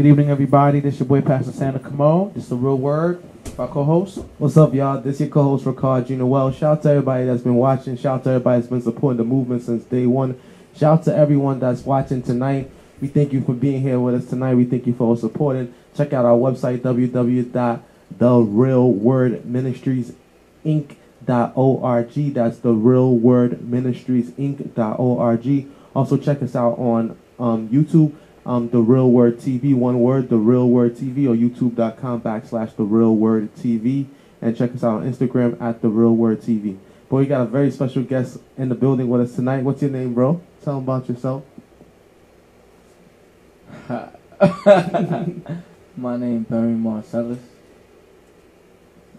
Good evening, everybody. This is your boy Pastor Sander Cameau. This is the real word. My co-host. What's up, y'all? This your co-host Rickard Jean-Noel. Shout out to everybody that's been watching. Shout out to everybody that's been supporting the movement since day one. Shout out to everyone that's watching tonight. We thank you for being here with us tonight. We thank you for all supporting. Check out our website www.therealwordministriesinc.org. That's the Real Word Ministries Inc.org. Also check us out on um, YouTube um, the Real Word TV, one word, the Real Word TV, or YouTube.com backslash the Real Word TV, and check us out on Instagram at the Real Word TV. But we got a very special guest in the building with us tonight. What's your name, bro? Tell them about yourself. My name Barry Marcellus.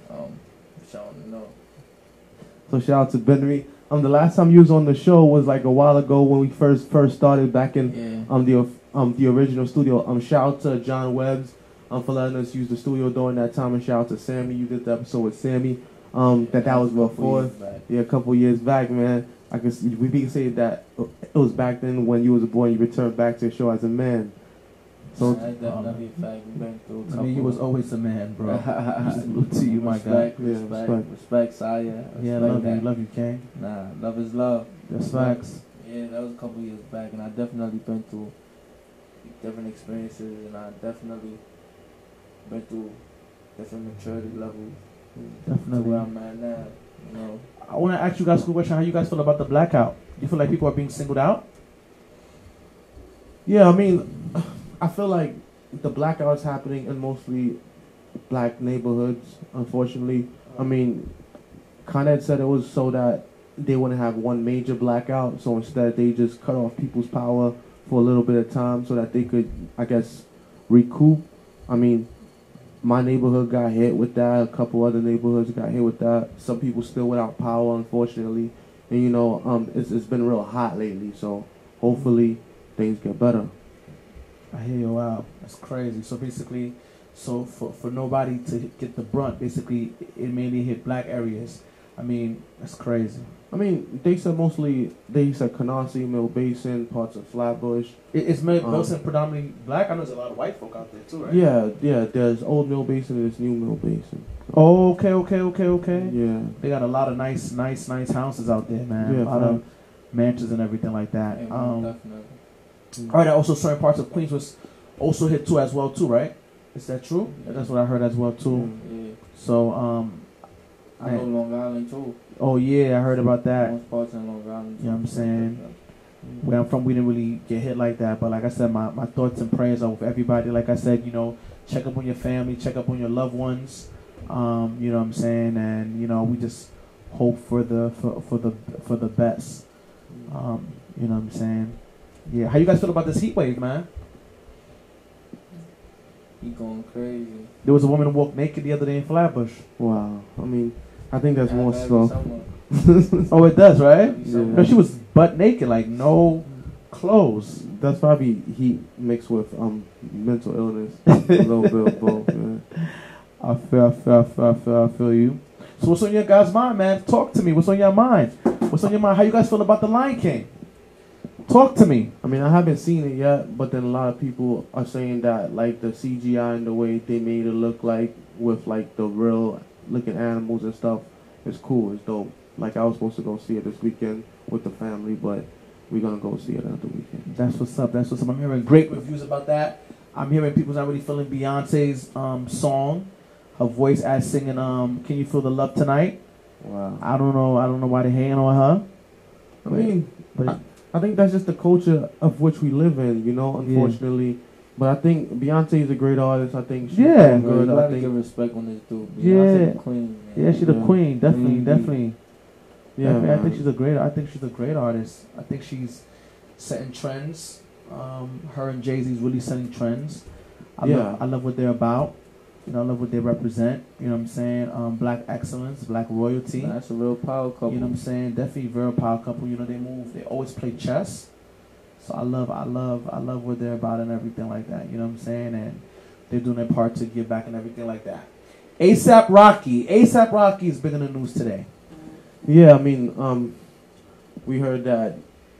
Um, y'all know. So shout out to Benry. Um, the last time you was on the show was like a while ago when we first first started back in Yeah. um the um the original studio. Um, shout out to John Webbs um for letting us use the studio during that time, and shout out to Sammy. You did the episode with Sammy. Um, that that was Couple before. Yeah, a couple years back, man. I can we can say that it was back then when you was a boy and you returned back to the show as a man. So That's definitely a fact. We've through a I mean, you was always a man, bro. Salute to you, my guy. respect, Yeah, respect, respect. respect, Saya. Yeah, respect love that. you, love you, King. Nah, love is love. That's facts. Yeah, that was a couple years back, and I definitely been through different experiences, and I definitely been through different maturity mm-hmm. levels Definitely. where I'm at now. You know, I want to ask you guys a question. How you guys feel about the blackout? You feel like people are being singled out? yeah, I mean, I feel like the blackouts happening in mostly black neighborhoods. Unfortunately, I mean, Con Ed said it was so that they wouldn't have one major blackout. So instead, they just cut off people's power for a little bit of time so that they could, I guess, recoup. I mean, my neighborhood got hit with that. A couple other neighborhoods got hit with that. Some people still without power, unfortunately. And you know, um, it's it's been real hot lately. So hopefully things get better. I hear you out. That's crazy. So basically, so for, for nobody to get the brunt, basically, it mainly hit black areas. I mean, that's crazy. I mean, they said mostly they said Canarsie, Mill Basin, parts of Flatbush. It, it's ma- Um, mostly predominantly black. I know there's a lot of white folk out there too, right? Yeah, yeah. There's Old Mill Basin and there's New Mill Basin. Oh, okay, okay, okay, okay. Yeah, They got a lot of nice, nice, nice houses out there, man. Yeah, a lot of mansions and everything like that. yeah, Um, definitely. all right. Also, certain parts of Queens was also hit too, as well, too, right? Is that true? That's what I heard as well too. Yeah, So, um, I know Long Island too. oh yeah, I heard about that. Most parts in Long Island. You know what I'm saying? Where I'm from, we didn't really get hit like that. But like I said, my, my thoughts and prayers are with everybody. Like I said, you know, check up on your family, check up on your loved ones. Um, you know what I'm saying? And you know, we just hope for the for, for the for the best. Um, you know what I'm saying? Yeah. How you guys feel about this heat wave, man? He going crazy. There was a woman who walked naked the other day in Flatbush. Wow. I mean, I think that's more summer. so. Oh, it does, right? Yeah. No, she was butt naked, like no clothes. That's probably heat mixed with um mental illness. a little bit of both, man. I feel, I feel, I feel, I feel, I feel you. So what's on your guys' mind, man? Talk to me. What's on your mind? What's on your mind? How you guys feel about the Lion King? Talk to me. I mean, I haven't seen it yet, but then a lot of people are saying that like the CGI and the way they made it look like with like the real looking animals and stuff is cool. It's dope. Like I was supposed to go see it this weekend with the family, but we're gonna go see it another weekend. That's what's up. That's what's up. I'm hearing great reviews about that. I'm hearing people's really feeling Beyonce's um, song, her voice as singing um, "Can You Feel the Love Tonight." Wow. I don't know. I don't know why they hating on her. I mean, But I think that's just the culture of which we live in, you know, Yeah. Unfortunately. But I think Beyonce is a great artist. I think she's Yeah. doing you good. I gotta think give respect when it's due. Yeah. Beyonce the queen, man. yeah, she's the Yeah. queen. Definitely, Mhm. definitely. yeah, Definitely, I think she's a great. I think she's a great artist. I think she's setting trends. Um, her and Jay Z's really setting trends. I Yeah. love, I love what they're about. You know, I love what they represent. You know what I'm saying? Um, black excellence, black royalty. That's a real power couple. You know what I'm saying? Definitely very power couple. You know, they move. They always play chess. So I love, I love, I love what they're about and everything like that. You know what I'm saying? And they're doing their part to give back and everything like that. ASAP Rocky. ASAP Rocky is big in the news today. Yeah, I mean, um, we heard that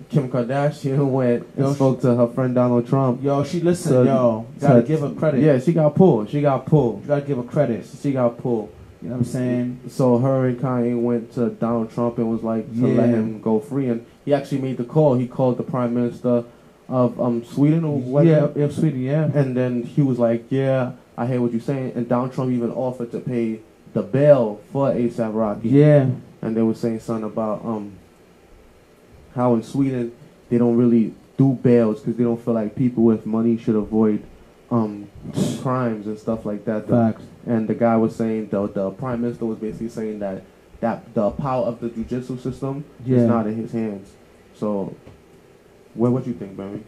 Kim Kardashian went and Yo, spoke to her friend Donald Trump. Yo, she listened. So- yo. Gotta so- give her credit. Yeah, she got pulled. She got pulled. You gotta give her credit. She got pulled. You know what I'm saying? So her and Kanye went to Donald Trump and was like to let him go free, and he actually made the call. He called the prime minister of um Sweden or what? Yeah, yeah, sweetie, yeah. And then he was like, "Yeah, I hear what you're saying." And Donald Trump even offered to pay the bail for ASAP Rocky. Yeah. And they were saying something about um how in Sweden they don't really do bails because they don't feel like people with money should avoid um crimes and stuff like that. Facts. and the guy was saying the the prime minister was basically saying that that the power of the judicial system Yeah. is not in his hands. So, what what you think, Barry?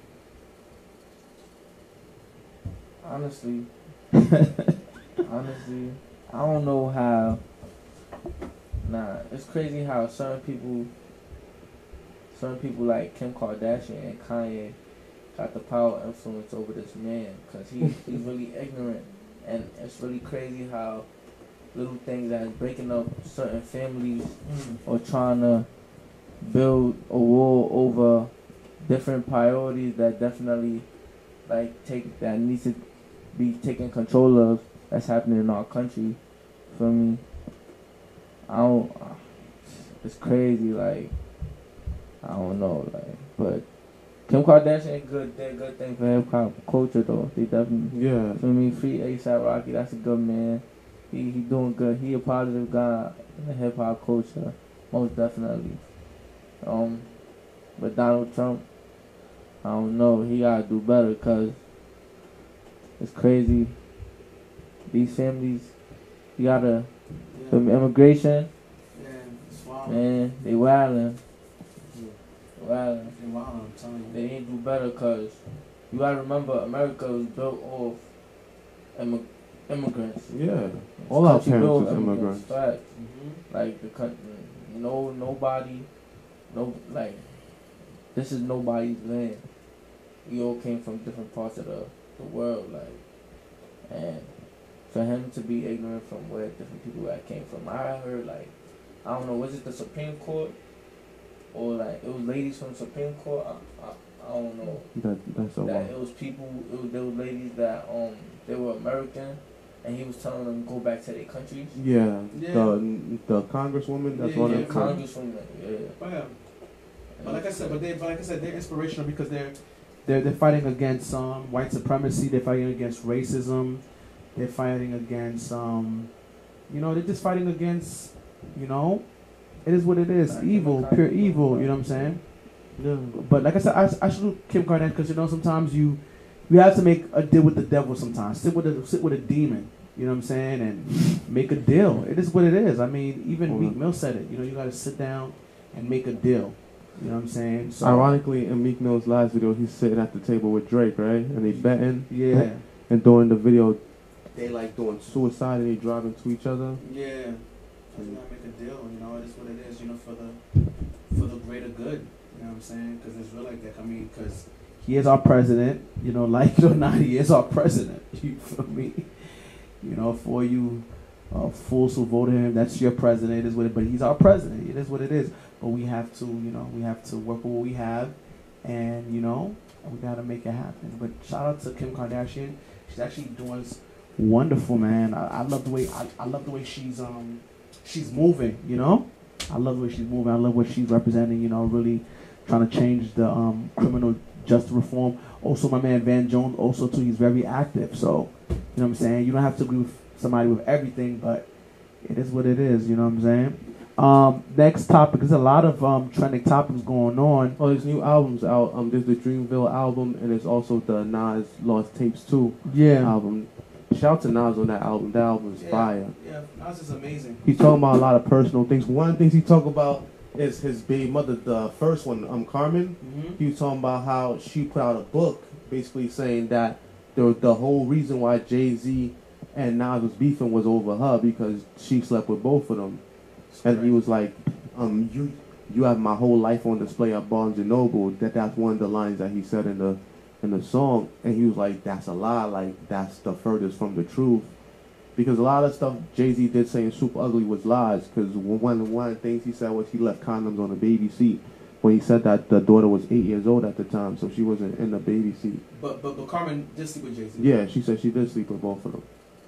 Honestly, honestly, I don't know how. Nah, it's crazy how certain people, certain people like Kim Kardashian and Kanye, got the power influence over this man because he he's really ignorant, and it's really crazy how little things that is breaking up certain families mm-hmm. or trying to build a wall over different priorities that definitely like take that needs to be taken control of that's happening in our country. For me, I don't. It's crazy. Like I don't know. Like, but Kim Kardashian good. Did a good thing for hip hop culture though. They definitely. Yeah, For me, free ASAP Rocky. That's a good man. He he doing good. He a positive guy in the hip hop culture, most definitely. Um, but Donald Trump, I don't know. He gotta do better, cause it's crazy. These families, you gotta the immigration, man. They wildin', Wildin'. They wildin'. They ain't do better, cause you gotta remember America was built off immig- immigrants. yeah. All our Country parents built was immigrants. Facts. Like the country, no nobody, no like, this is nobody's land. We all came from different parts of the, the world, like, and for him to be ignorant from where different people that came from, I heard like, I don't know, was it the Supreme Court, or like it was ladies from the Supreme Court? I, I, I don't know That that's a that lot. it was people, it was there were ladies that um they were American, and he was telling them go back to their countries. Yeah, Yeah. the the congresswoman that's Yeah, one yeah, of Yeah, the Congresswoman, yeah. But, yeah. but like I said, but they, but like I said, they're inspirational because they're they're they're fighting against um, white supremacy. They're fighting against racism. They're fighting against um, you know, they're just fighting against, you know, it is what it is, Like, evil, pure evil. You know what I'm saying? yeah. But like I said, I, I salute Kim Kardashian because you know sometimes you you have to make a deal with the devil. Sometimes sit with a sit with a demon. You know what I'm saying, and make a deal. It is what it is. I mean, even Meek. Mill said it. You know, you got to sit down and make a deal. You know what I'm saying? So Ironically, in Meek Mill's last video, he's sitting at the table with Drake, right? And they betting. yeah, And during the video, they like doing suicide and they driving to each other. yeah. You gotta make a deal. You know, it is what it is. You know, for the for the greater good. You know what I'm saying? Because it's real like that. I mean, because he is our president. You know, like it or not, he is our president. You feel me? You know, for you uh, fools who voted him, that's your president. It is what it. But he's our president. It is what it is. But we have to, you know, we have to work with what we have, and you know, we gotta make it happen. But shout out to Kim Kardashian. She's actually doing wonderful, man. I, I love the way I, I love the way she's um she's moving. You know, I love the way she's moving. I love what she's representing. You know, really trying to change the um criminal justice reform. Also, my man Van Jones, also too, he's very active. So, you know what I'm saying. You don't have to agree with somebody with everything, but it is what it is. You know what I'm saying. Um, next topic. There's a lot of um trending topics going on. Oh, there's new albums out. Um, there's the Dreamville album, and there's also the Nas Lost Tapes 2 Yeah. album. Shout out to Nas on that album. That album is fire. Yeah, Nas is amazing. He's talking about a lot of personal things. One of the things he talk about is his baby mother, the first one, um, Carmen. Mm-hmm. He was talking about how she put out a book, basically saying that the the whole reason why Jay Z and Nas was beefing was over her because she slept with both of them. And he was like, um, you you have my whole life on display at Barnes and Noble. That that's one of the lines that he said in the in the song. And he was like, that's a lie. Like that's the furthest from the truth. Because a lot of stuff Jay Z did say in Super Ugly was lies. Because one one of the things he said was he left condoms on the baby seat. When he said that the daughter was eight years old at the time, so she wasn't in the baby seat. But but but Carmen did sleep with Jay Z. Yeah, she said she did sleep with both of them.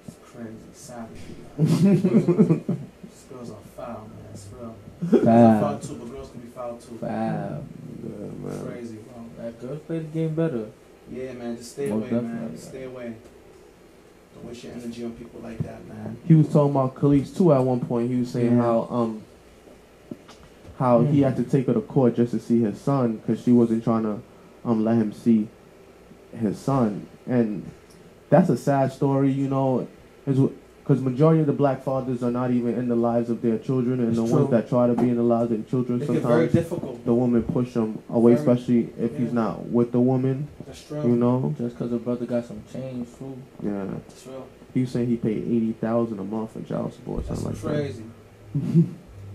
It's crazy, savage. These girls are foul, man. It's real. Girls are foul Foul. too, but girls can be foul too. Foul. Yeah, man. Crazy, bro. Like girls play the game better. Yeah, man. Just stay Most away, man. definitely. Just stay away. Don't waste your energy on people like that, man. He was talking about Kelis too at one point. He was saying Yeah. how um how he had to take her to court just to see his son because she wasn't trying to um let him see his son, and that's a sad story, you know, because majority of the black fathers are not even in the lives of their children, and It's the true. ones that try to be in the lives of their children Make it very sometimes difficult. the woman push them away, Very- especially if yeah. he's not with the woman, That's true. you know. Just because her brother got some change, fool. Yeah, That's real. he was saying he paid eighty thousand a month for child support, That's something like crazy.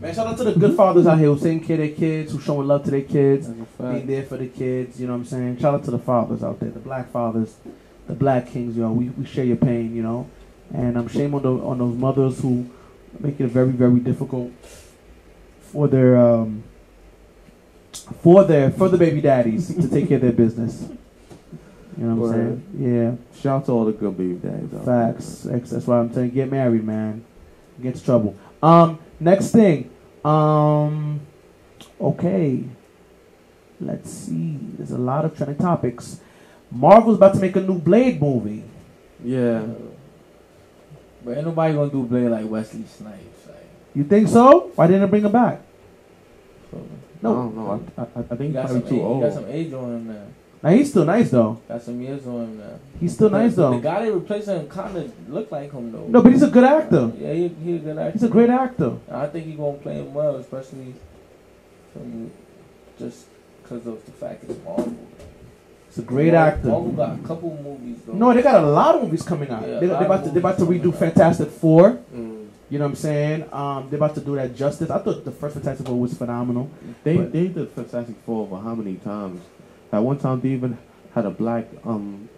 man, shout out to the good fathers out here who taking care of their kids, who showing love to their kids, being there for the kids. You know what I'm saying? Shout out to the fathers out there, the black fathers, the black kings. Yo, we, we share your pain. You know, and I'm shame on the on those mothers who make it very very difficult for their um for their for the baby daddies to take care of their business. You know what I'm saying? Yeah. Shout out to all the good baby daddies. out. Facts. That's why I'm saying get married, man. Get into trouble. Um, next thing. Um, okay. Let's see. There's a lot of trending topics. Marvel's about to make a new Blade movie. Yeah. But ain't nobody gonna do Blade like Wesley Snipes. Like, You think so? Why didn't they bring him back? so. I don't know. I, I, I think He he's got, probably some too age, he old. got some age on him now. Now he's still nice though. Got some years on him now. He's still nice though. The though. guy they replacing him kind of look like him though. No, but he's a good actor. Yeah, he, he a good actor. He's a great actor. I think he's gonna play him well, especially from just because of the fact it's Marvel. He's a great Marvel- actor. Marvel got a couple movies though. No, they got a lot of movies coming out. Yeah, they, lot they're about to they're about to redo coming out. Fantastic Four. Mm. You know what I'm saying? Um, they're about to do that justice. I thought the first Fantastic Four was phenomenal. They But- they did Fantastic Four for how many times? At one time they even had a black um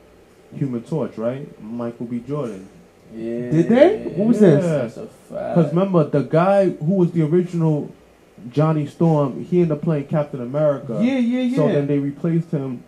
Human Torch, right? Michael B. Jordan. Yeah. Did they? What was this? That's. Because remember the guy who was the original Johnny Storm, he ended up playing Captain America. Yeah, yeah, yeah. So then they replaced him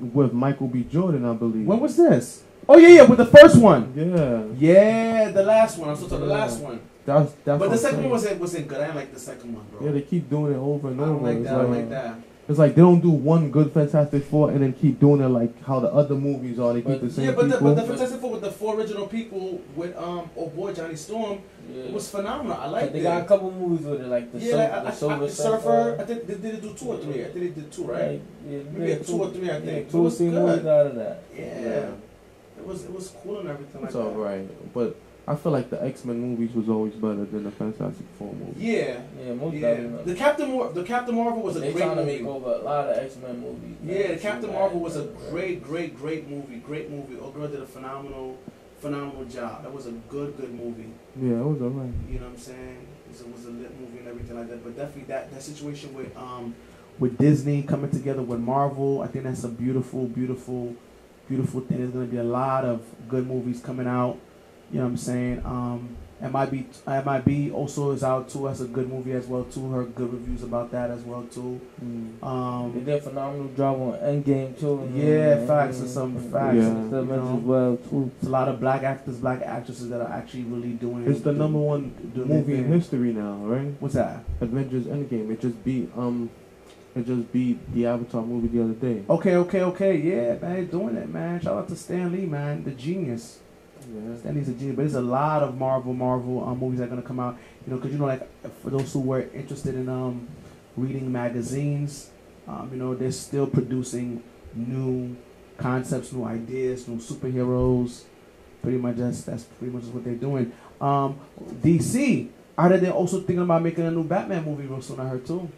with Michael B. Jordan, I believe. when was this? Oh yeah, yeah, with the first one. Yeah. Yeah, the last one. I'm talking the last one. That's that's. but the second one wasn't wasn't good. I didn't like the second one, bro. Yeah, they keep doing it over and I over. don't like that. I don't like, like that. It's like they don't do one good Fantastic Four and then keep doing it like how the other movies are. They keep the same Yeah, but the, people. but the Fantastic Four with the four original people with um oh boy Johnny Storm yeah. was phenomenal. I like. liked they it. got a couple movies with it, like the, yeah, Sil- like, I, I, Silver I, Surfer. I think they did do two or three. I think they did two, right? Right. Yeah, Maybe yeah, two or three, I think. It Two or three good. movies out of that. Yeah. It was it was cool and everything It's like all that. right, but I feel like the X Men movies was always better than the Fantastic Four movies. Yeah. Yeah, most Yeah, definitely. the Captain Mar- the Captain Marvel was a they great trying to movie. over a lot of X Men movies. man. Yeah, the Captain Too Marvel was a great, great, great movie. Great movie. Old girl did a phenomenal, phenomenal job. That was a good, good movie. Yeah, it was alright. You know what I'm saying? It was, it was a lit movie and everything like that. But definitely that that situation with um with Disney coming together with Marvel, I think that's a beautiful, beautiful, beautiful thing. There's gonna be a lot of good movies coming out. You know what I'm saying? Um, MIB MIB also is out too. That's a good movie as well too. Heard good reviews about that as well too. They Um, did a phenomenal job on Endgame too. Yeah, Mhm. facts and some Mhm. facts, Yeah. The Avengers you know. as well too. it's a lot of black actors, black actresses that are actually really doing. It. It's the number one movie in history now, right? What's that? Avengers Endgame. It just beat um, it just beat the Avatar movie the other day. Okay, okay, okay. Yeah, man, doing it, man. Shout out to Stan Lee, man, the genius. Yeah. Stan Lee's a genius. But there's a lot of Marvel, Marvel um, movies that are gonna come out. You know, because you know, like for those who were interested in um, reading magazines, um, you know, they're still producing new concepts, new ideas, new superheroes. Pretty much that's that's pretty much what they're doing. Um, DC, are they also thinking about making a new Batman movie real soon? I heard too.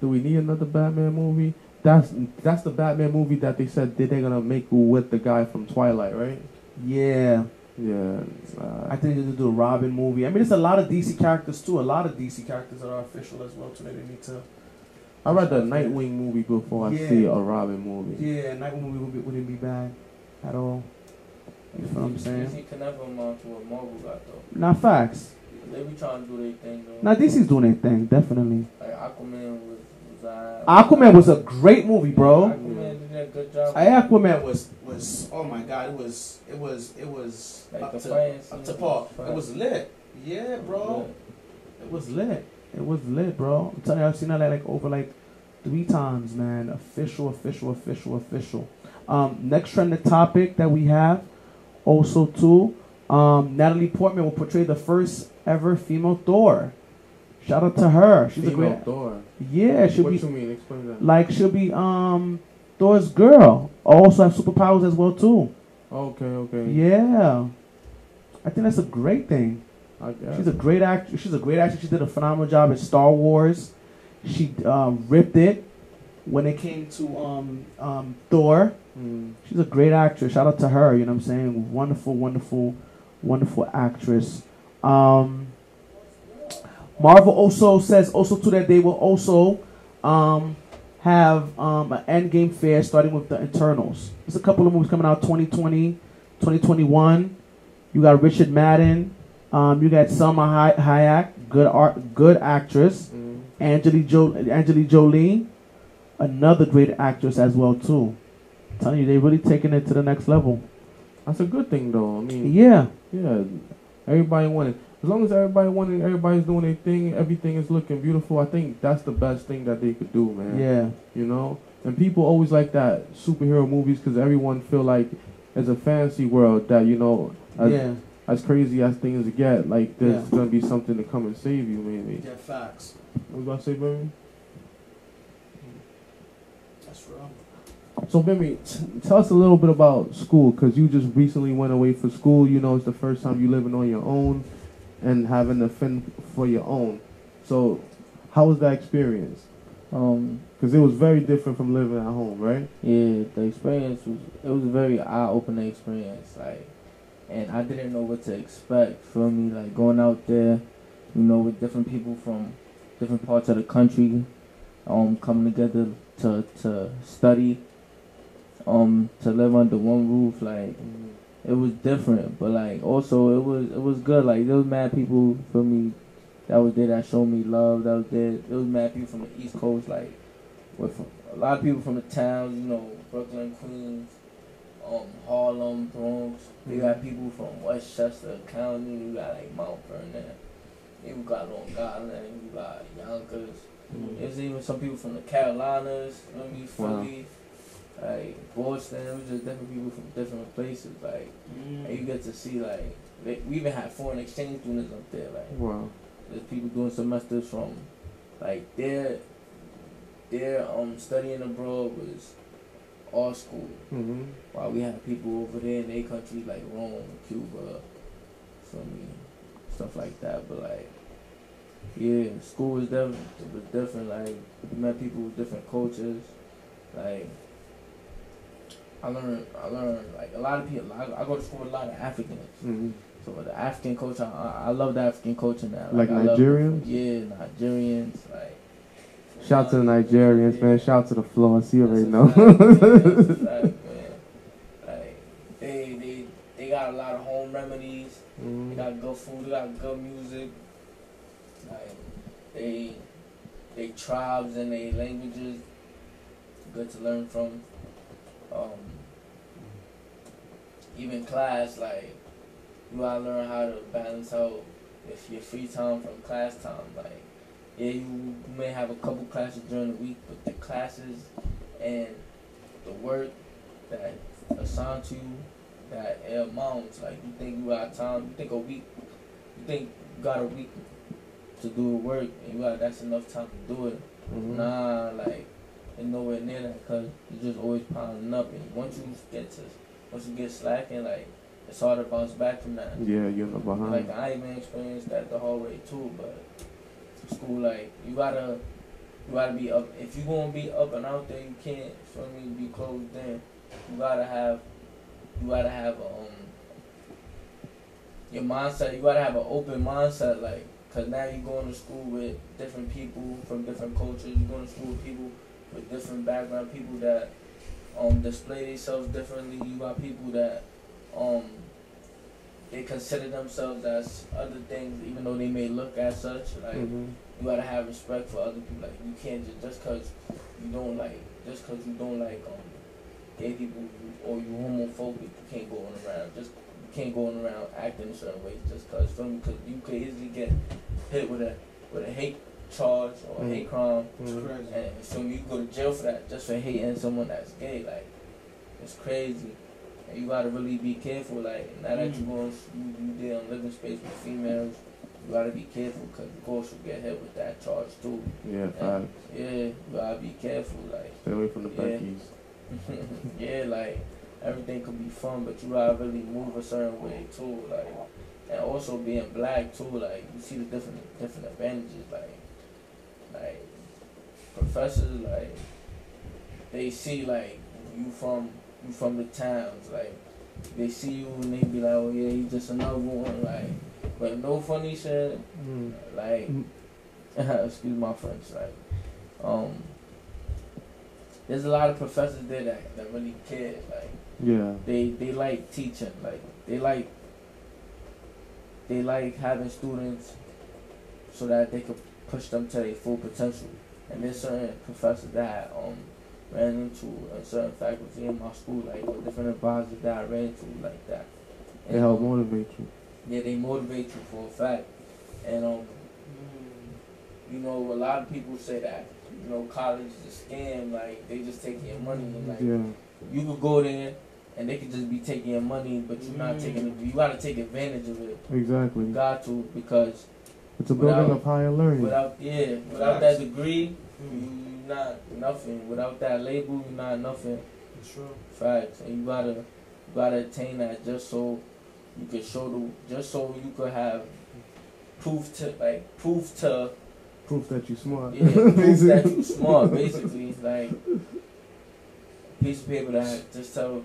Do we need another Batman movie? That's that's the Batman movie that they said that they're gonna make with the guy from Twilight, right? Yeah, Yeah. Uh, I think they need to do a Robin movie. I mean, there's a lot of DC characters too. A lot of DC characters that are official as well too. That they need to. I read the Nightwing movie before I Yeah. see a Robin movie. Yeah, Nightwing movie would be, wouldn't be bad at all. You know what I'm saying? DC can never amount to what Marvel got though. Not facts. They be trying to do their thing though. Now DC's doing their thing, definitely. like Aquaman was, was was uh, Aquaman was a great movie, bro. Aquaman did a good job. Aquaman was was oh my god, it was it was it was Like up the to, France up to the par. It was lit. Yeah, bro. It was lit. It was lit, bro. I'm telling you, I've seen that like over like three times, man. Official, official, official, official. Um, next trending topic that we have, also too, um, Natalie Portman will portray the first ever female Thor. Shout out to her. She's a great. Thor. Yeah, she'll What be you mean? Explain that. like she'll be um Thor's girl. Also have superpowers as well too. Okay, okay. Yeah, I think that's a great thing. I guess. She's a great actress. She's a great actress. She did a phenomenal job in Star Wars. She um, ripped it when it came to um, um, Thor. Mm. She's a great actress. Shout out to her. You know what I'm saying? Wonderful, wonderful, wonderful actress. Um, Marvel also says also too that they will also um, have um, an Endgame fair starting with the Eternals. There's a couple of movies coming out 2020, 2021. You got Richard Madden. Um, you got Salma Hay- Hayek, good art, good actress. Mm. Angelique, jo- Angelique Jolie, another great actress as well too. I'm telling you, they really taking it to the next level. That's a good thing, though. I mean, Yeah, yeah, everybody wanted. As long as everybody wanted, everybody's doing their thing, everything is looking beautiful. I think that's the best thing that they could do, man. yeah, You know, and people always like that superhero movies because everyone feel like it's a fantasy world that you know, as, yeah. as crazy as things get, like there's Yeah. gonna be something to come and save you, maybe. Yeah, facts. What you about to say, baby? That's real. So, Bimmy, t- tell us a little bit about school, because you just recently went away for school. You know, it's the first time you're living on your own and having to fend for your own. So, how was that experience? Um, Because it was very different from living at home, right? yeah, the experience was it was a very eye opening experience. Like, and I didn't know what to expect. For me, like going out there, you know, with different people from different parts of the country, um, coming together to to study, um, to live under one roof. Like, it was different, but like also it was it was good. Like there was mad people for me that was there that showed me love. That was there. There was mad people from the East Coast, like with a lot of people from the towns. You know, Brooklyn, Queens, um, Harlem, Bronx. We got people from Westchester County. We got like Mount Vernon. Then we got Long Island. We got Yonkers. There's even some people from the Carolinas. You know what I mean? Wow. Philly. Like Boston, it was just different people from different places. Like, and you get to see like they, we even had foreign exchange students up there. Like, Wow. there's people doing semesters from like their their um studying abroad was all school. Mm-hmm. While we had people over there in their countries like Rome, Cuba, for me, stuff like that. But like, yeah, school was different. It was different. Like, you met people with different cultures. Like, I learned, I learned like a lot of people. I, I go to school with a lot of Africans. Mm-hmm. So the African culture, I, I love the African culture now. Like love- Nigerians? yeah, Nigerians. Like, Shout to the Nigerians, man. Shout to the floor. See you already That's know. fact, man. That's a fact, man. Like they they they got a lot of home remedies. They Mhm. got good food. They got good music. Like they they tribes and they languages. Good to learn from. Um, even class, like you gotta learn how to balance out if your free time from class time. Like yeah, you may have a couple classes during the week, but the classes and the work that assigned to you that amounts. Like you think you got time, you think a week, you think you got a week to do the work, and you got that's enough time to do it. Mhm. Nah, like it's nowhere near that because you're just always piling up, and once you get to, once you get slacking, like it's hard to bounce back from that. Yeah, you're behind. Like I even experienced that the whole way too, but school like you gotta you gotta be up if you gonna be up and out there you can't feel me be closed in. You gotta have you gotta have um your mindset you gotta have an open mindset like cause now you're going to school with different people from different cultures, you're going to school with people with different background, people that um display themselves differently, you got people that um they consider themselves as other things, even though they may look as such. Like Mhm. you gotta have respect for other people. Like you can't just just cause you don't like just cause you don't like um gay people or you homophobic, you can't go on around just you can't go on around acting a certain way just cause from because you could easily get hit with a with a hate charge or a hate crime It's mm. crazy. and so you go to jail for that just for hating someone that's gay. Like it's crazy. And you gotta really be careful. Like now that you mm. going you you there in living space with females, you gotta be careful because of course you get hit with that charge too. Yeah, And, facts. yeah, you gotta be careful. Like Stay away from the Yeah. Yeah, like everything could be fun, but you gotta really move a certain way too. Like and also being black too. Like you see the different different advantages. Like like professors like they see like you from you from the towns. Like they see you and they be like, oh yeah, he's just another one. Like but no funny shit. Mm. Like Mm. excuse my French. Like um. There's a lot of professors there that, that really care. Like Yeah. they they like teaching like they like they like having students so that they could push them to their full potential and there's certain professors that I, um ran into a certain faculty in my school like or different advisors that I ran into like that They help motivate you. yeah they motivate you for a fact and um you know a lot of people say that you know college is a scam like they just take your money and like Yeah. you could go there and they could just be taking your money, but you're not taking it. You gotta take advantage of it. Exactly. You got to because It's a building without- of higher learning. without yeah, without that degree, you not nothing. Without that label, you're not nothing. That's True. Facts, and you gotta you gotta attain that just so you could show the just so you could have proof to like proof to Proof that you smart. yeah proof that you smart basically it's like a piece of paper that just tell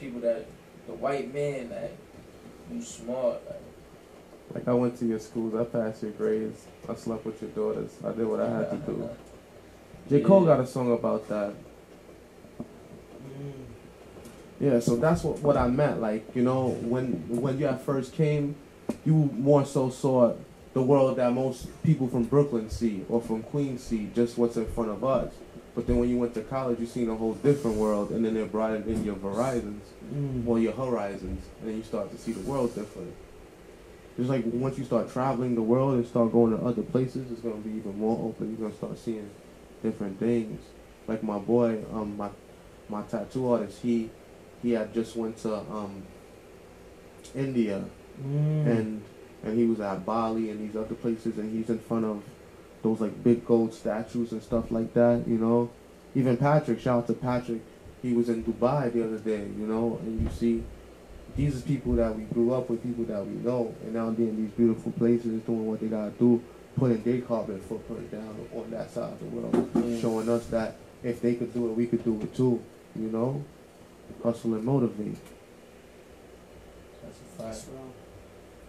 people that the white man that you smart like Like I went to your schools, I passed your grades, I slept with your daughters, I did what I had to do. J. Cole Yeah. got a song about that. Yeah, so that's what, what I meant. Like, you know, when when you at first came, you more so saw the world that most people from Brooklyn see or from Queens see, just what's in front of us. But then when you went to college, you seen a whole different world, and then it in your horizons, mm. or your horizons, and then you start to see the world different. Just like once you start traveling the world and start going to other places, it's gonna be even more open. You're gonna start seeing different things. Like my boy, um, my my tattoo artist, he he had just went to um India and and he was at Bali and these other places and he's in front of those like big gold statues and stuff like that, you know. Even Patrick, shout out to Patrick, he was in Dubai the other day, you know, and you see these are people that we grew up with, people that we know, and now they're in these beautiful places doing what they gotta do, putting their carbon footprint down on that side of the world, Yeah. showing us that if they could do it, we could do it too, you know. Hustle and motivate. that's a fact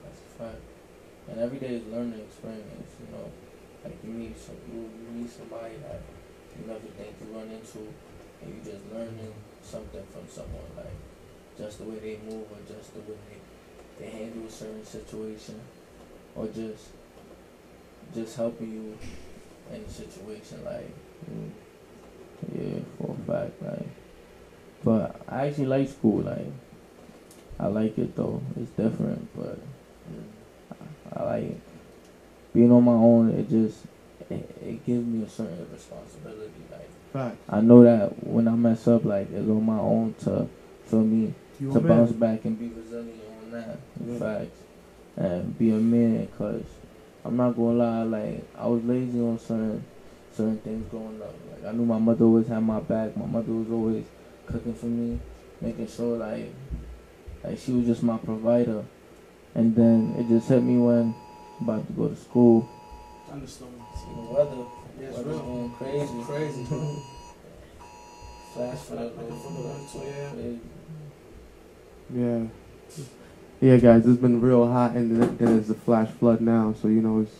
that's a fact and every day is learning experience you know like you meet some you, you meet somebody that you never think you run into and you just learning something from someone like just the way they move or just the way they, they handle a certain situation or just just helping you in a situation like Mm. yeah for a fact like but I actually like school like I like it though it's different but I like it. being on my own it just it, it gives me a certain responsibility like Facts. I know that when I mess up like it's on my own to feel me You to man. bounce back and be resilient on that. Yeah. Facts. And be a man, cause I'm not gonna lie, like I was lazy on certain certain things growing up. Like I knew my mother always had my back. My mother was always cooking for me, making sure like like she was just my provider. And then it just hit me when I'm about to go to school. See the weather. Yeah, it's weather's real. going crazy. It's crazy. Flash flood. Like fundamental, yeah. Crazy. Yeah. Yeah, guys, it's been real hot, and then it's a flash flood now, so you know it's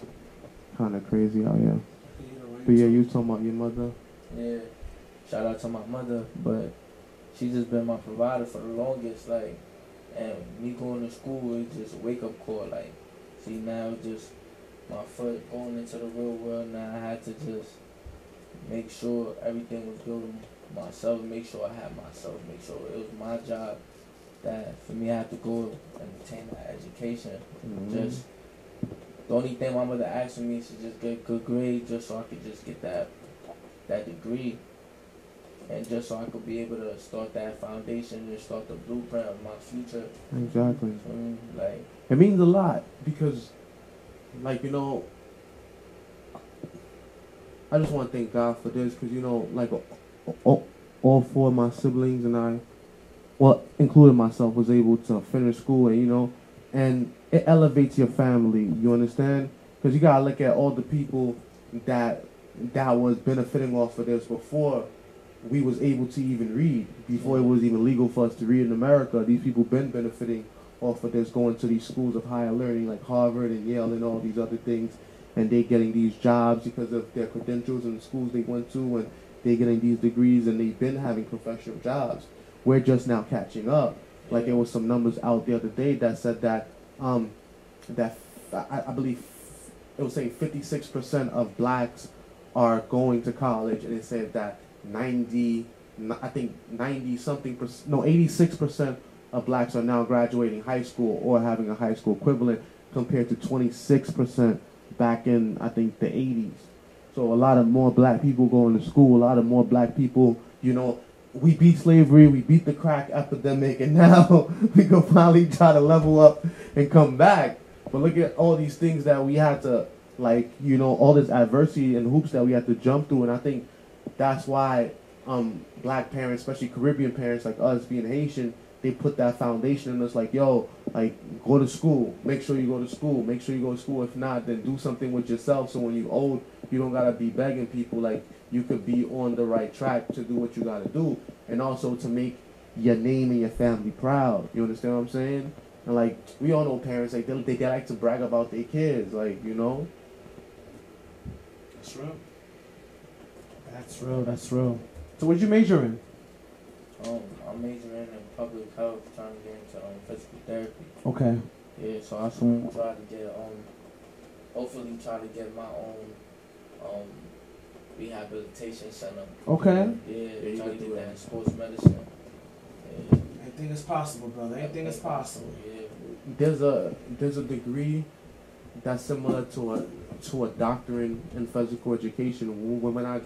kind of crazy out here. But yeah, you talking about your mother? Yeah. Shout out to my mother, but she just been my provider for the longest. Like, And me going to school is just a wake up call. Like, see now just my foot going into the real world. Now I had to just make sure everything was good myself. Make sure I had myself. Make sure it was my job. That for me, I have to go and obtain that education. Mhm. Just the only thing my mother asked me is to just get good grades, just so I could just get that that degree, and just so I could be able to start that foundation and start the blueprint of my future. exactly. Mm, like It means a lot because, like you know, I just want to thank God for this because you know, like all, all four of my siblings and I, well, including myself, was able to finish school and you know, and it elevates your family. You understand? Because you gotta look at all the people that that was benefiting off of this before we was able to even read before it was even legal for us to read in America. These people been benefiting off of this, going to these schools of higher learning like Harvard and Yale and all these other things, and they getting these jobs because of their credentials and the schools they went to, and they getting these degrees, and they've been having professional jobs. We're just now catching up. Like there was some numbers out the other day that said that um, that I, I believe it was saying 56% of blacks are going to college, and it said that 90, I think 90 something percent, no, 86 percent of blacks are now graduating high school or having a high school equivalent, compared to 26 percent back in I think the 80s. So a lot of more black people going to school, a lot of more black people, you know. We beat slavery, we beat the crack epidemic, and now we can finally try to level up and come back. But look at all these things that we had to, like, you know, all this adversity and hoops that we had to jump through. And I think that's why um, black parents, especially Caribbean parents like us being Haitian, they put that foundation in us like, yo, like, go to school. Make sure you go to school. Make sure you go to school. If not, then do something with yourself so when you old, you don't got to be begging people. Like, you could be on the right track to do what you got to do. And also to make your name and your family proud. You understand what I'm saying? And like we all know parents like they, they, they like to brag about their kids, like you know. That's real. That's real. That's real. So, what you major in? um, I'm majoring in public health, trying to get into um, physical therapy. Okay. Yeah, so I soon try to get um, hopefully try to get my own um rehabilitation center. Okay. Yeah, you trying could to do get that. that in sports medicine. Yeah. Anything is possible, brother. Anything is possible. Yeah. There's a there's a degree that's similar to a to a doctorate in physical education. When when I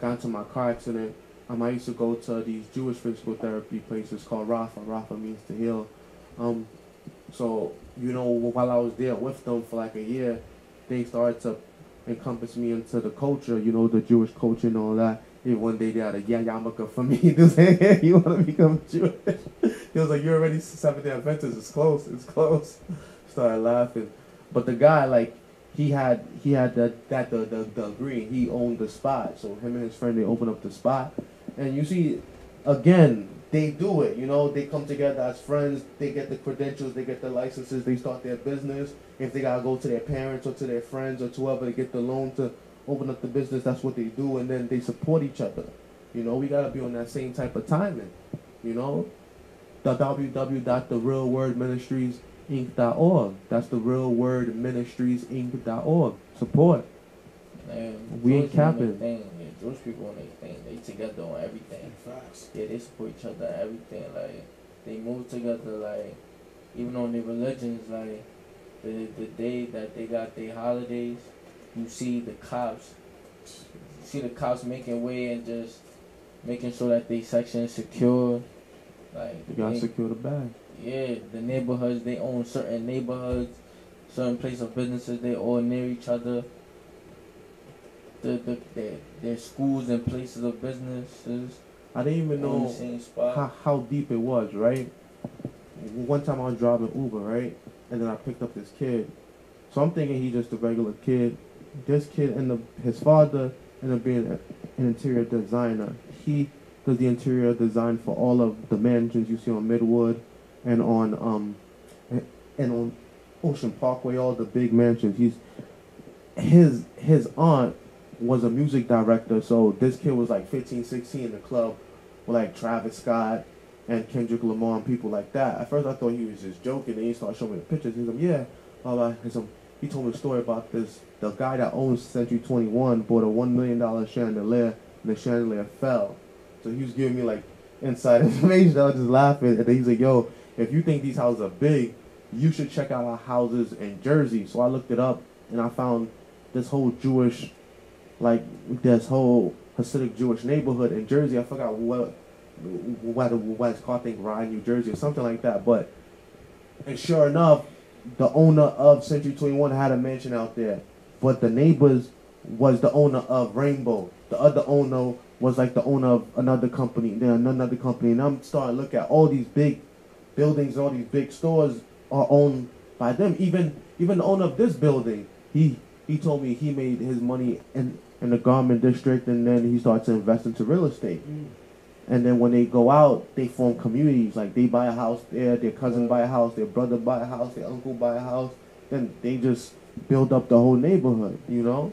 got into my car accident, um, I used to go to these Jewish physical therapy places called Rafa. Rafa means to heal. Um, so you know, while I was there with them for like a year, they started to encompass me into the culture. You know, the Jewish culture and all that. And one day they had a yeah yarmulke for me. They was like, hey, you want to become Jewish? He was like, you're already Seventh Day Adventist. It's close. It's close. Started laughing, but the guy like he had he had that that the, the the degree. He owned the spot. So him and his friend they opened up the spot, and you see, again they do it. You know, they come together as friends. They get the credentials. They get the licenses. They start their business. If they gotta go to their parents or to their friends or to whoever to get the loan to open up the business, that's what they do, and then they support each other. You know, we gotta be on that same type of timing. You know, the www.therealwordministriesinc.org. That's the real word ministriesinc.org. Support. Man, We ain't capping. Their Thing. Yeah, Jewish people on their thing. They together on everything. Facts. Yeah, they support each other on everything. Like they move together. Like even on their religions. Like the the day that they got their holidays, you see the cops. You see the cops making way and just making sure that they section is secure. Like they gotta they- secure the bag. yeah, the neighborhoods they own certain neighborhoods, certain place of businesses they all near each other. The the their, their schools and places of businesses I didn't even know how, how deep it was, right? One time I was driving Uber, right? And then I picked up this kid. So I'm thinking he's just a regular kid. This kid and the his father ended up being a- an interior designer. He does the interior design for all of the mansions you see on Midwood and on um and- and on Ocean Parkway, all the big mansions. He's his his aunt was a music director, so this kid was like 15, 16 in the club with like Travis Scott and Kendrick Lamar and people like that. At first, I thought he was just joking. Then he started showing me the pictures. He's like, yeah, blah blah. And so he told me a story about this. The guy that owns Century 21 bought a one million dollar chandelier, and the chandelier fell. So he was giving me like inside information. I was just laughing, and then he's like, yo, if you think these houses are big, you should check out our houses in Jersey. So I looked it up, and I found this whole Jewish, like this whole Hasidic Jewish neighborhood in Jersey. I forgot what what what it's called, I think Rye, New Jersey, or something like that. But and sure enough, the owner of Century 21 had a mansion out there, but the neighbors was the owner of Rainbow. The other owner was like the owner of another company, then another company, and I'm starting to look at all these big buildings, all these big stores are owned by them. Even even the owner of this building, he he told me he made his money in in the garment district, and then he starts to invest into real estate. Mm. And then when they go out, they form communities. Like they buy a house there, their cousin buy a house, their brother buy a house, their uncle buy a house. Then they just build up the whole neighborhood, you know,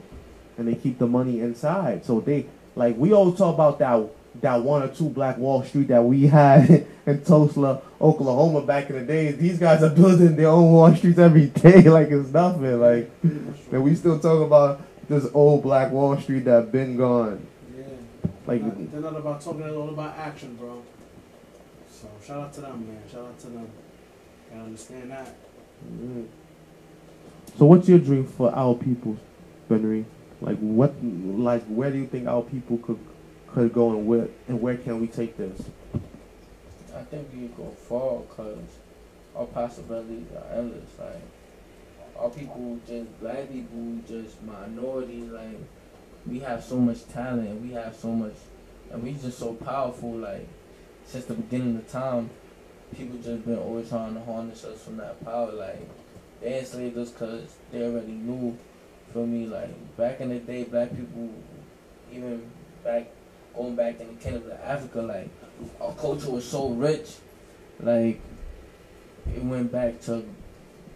and they keep the money inside. So they like we always talk about that that one or two Black Wall Street that we had in Tulsa, Oklahoma back in the days. These guys are building their own Wall Streets every day, like it's nothing. Like, and we still talk about this old Black Wall Street that been gone. Yeah. Like, Not- they're not about talking, they're all about action, bro. So shout out to them, man. Shout out to them. I understand that. mm. so what's your dream for our people, Benry? Like what? Like where do you think our people could could go and where and where can we take this? I think we could go far because our possibilities are endless. Like, our people, just black people, just minorities, like, we have so much talent, we have so much, and we just so powerful. Like, since the beginning of time, people just been always trying to harness us from that power. Like, they enslaved us because they already knew, feel me? Like, back in the day, black people, even back, going back in the kingdom of Africa, like, our culture was so rich, like it went back to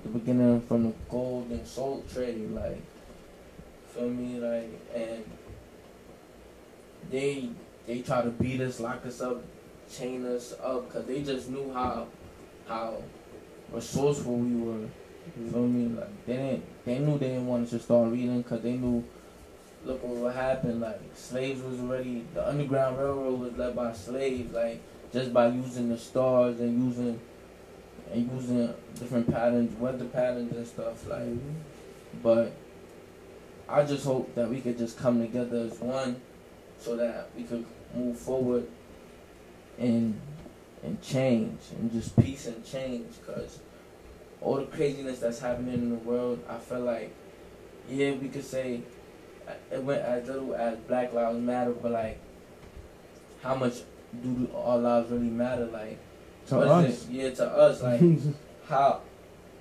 the beginning from the gold and salt trade, like feel me, like and they they try to beat us, lock us up, chain us up, cause they just knew how how resourceful we were. Feel me, like they didn't they knew they didn't want us to start reading, cause they knew look what would happen. Like slaves was already the Underground Railroad was led by slaves. Like just by using the stars and using and using different patterns, weather patterns and stuff. Like, mm-hmm. but I just hope that we could just come together as one, so that we could move forward and and change and just peace and change. Cause all the craziness that's happening in the world, I feel like yeah we could say it went as little as Black Lives Matter, but like, how much do our lives really matter? Like, To what is us. it? Yeah, to us. Like, how?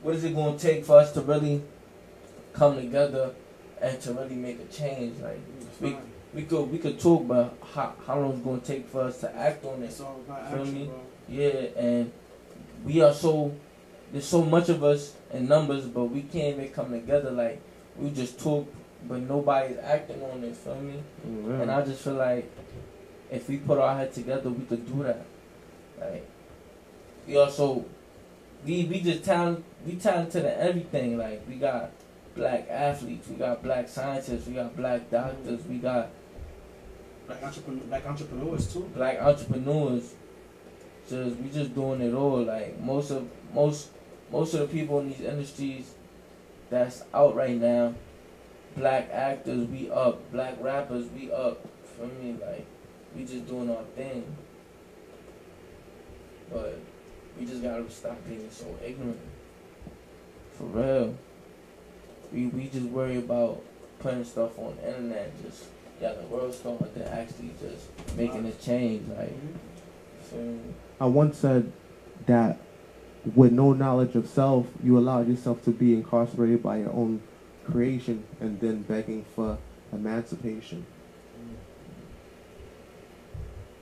What is it going to take for us to really come together and to really make a change? Like, We- we could we could talk, but how how long is it going to take for us to act on it? It's all about Feel action, me? bro. Yeah, and we are so there's so much of us in numbers, but we can't even come together. Like, we just talk, but nobody's acting on it. Feel me? Mm, And I just feel like if we put our head together, we could do that. Like we also we we just talent we talented at everything. Like we got black athletes, we got black scientists, we got black doctors, we got Black, entrepreneur, black entrepreneurs too. black entrepreneurs. Just we just doing it all. Like most of most most of the people in these industries that's out right now, black actors we up, black rappers we up. For me, like we just doing our thing. But we just gotta stop being so ignorant. For real. We we just worry about putting stuff on the internet, just yeah, the world starting to actually just making a change. Like, mm-hmm. feel me? I once said that with no knowledge of self, you allow yourself to be incarcerated by your own creation and then begging for emancipation. Mm-hmm.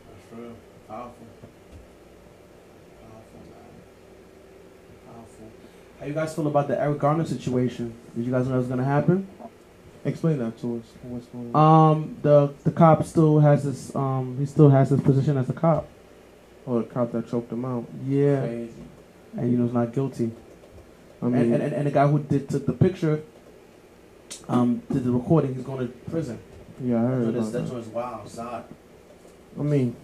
That's real. Powerful. Powerful, man. Powerful. How you guys feel about the Eric Garner situation? Did you guys know that was gonna happen? Explain that to us. What's going on? Um, the the cop still has his um he still has his position as a cop. or the cop that choked him out. Yeah, Crazy. and you know he's not guilty. I mean, and, and, and the guy who did took the picture, um, did the recording, he's going to prison. yeah, I heard That about is, that that. joint's wild, Zod. I mean,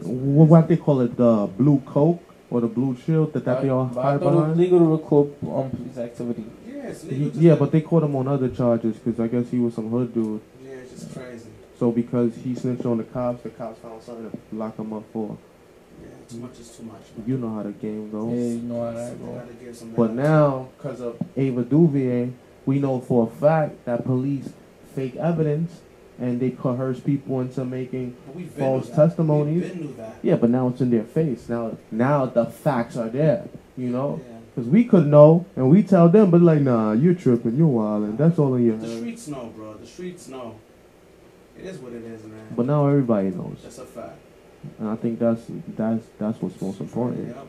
what, what they call it, the blue coke or the blue shield that, that they all But I hide thought it was behind. legal to record um, police activity. Yeah, it's He- legal. to yeah, but they caught him on other charges because I guess he was some hood dude. Yeah, it's just crazy. So because he snitched on the cops, the cops found something to lock him up for. Yeah, too much is too much. man. You know how the game goes. Yeah, you know how that go. gotta give some But now, because of Ava DuVernay, we know for a fact that police fake evidence and they coerce people into making. False testimonies. We been that. Yeah, but now it's in their face. Now, now the facts are there. You know, Yeah. because we could know and we tell them, but like, nah, you're tripping, you're wilding. That's all in your The head. streets know, bro. The streets know. It is what it is, man. But now everybody knows, That's a fact. and I think that's that's that's what's most important. Yep.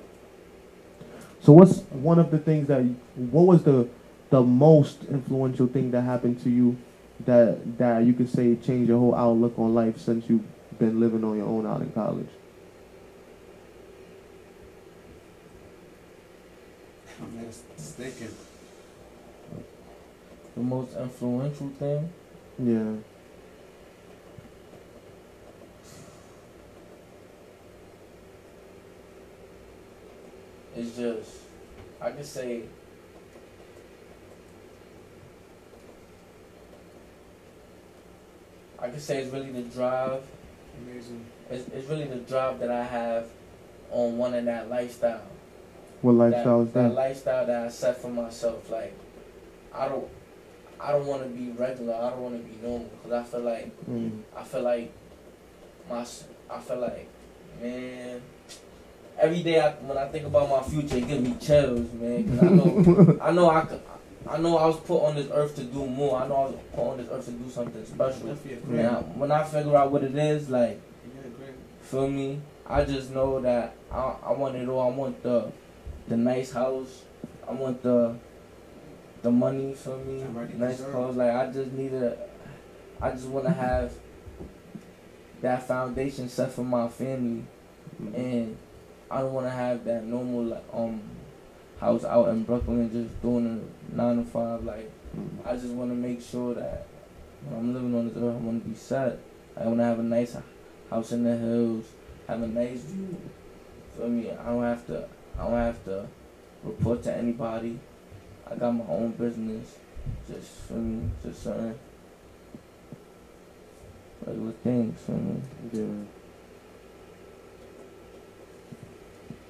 So, what's one of the things that? What was the the most influential thing that happened to you that that you could say changed your whole outlook on life since you've been living on your own out in college? I'm just just thinking. The most influential thing. Yeah. It's just, I could say, I could say it's really the drive. Amazing. It's, it's really the drive that I have on wanting that lifestyle. What lifestyle that, is that that? lifestyle that I set for myself. Like, I don't, I don't want to be regular. I don't want to be normal because I feel like Mm. I feel like my, s- I feel like, man. Every day I, when I think about my future, it gives me chills, man. 'cause I know, I know I could, I know I was put on this earth to do more. I know I was put on this earth to do something special. Definitely And agree. I, when I figure out what it is, like, feel me? I just know that I, I want it all. I want the, the nice house. I want the, the money. Feel me? Nice clothes. Like I just need a, I just want to have that foundation set for my family, and I don't want to have that normal like um house out in Brooklyn and just doing a nine to five. Like Mm. I just want to make sure that when I'm living on this earth, I want to be set. I want to have a nice house in the hills, have a nice view. Feel me? I don't have to. I don't have to report to anybody. I got my own business. Just feel me? Just certain regular things. Feel me? Yeah.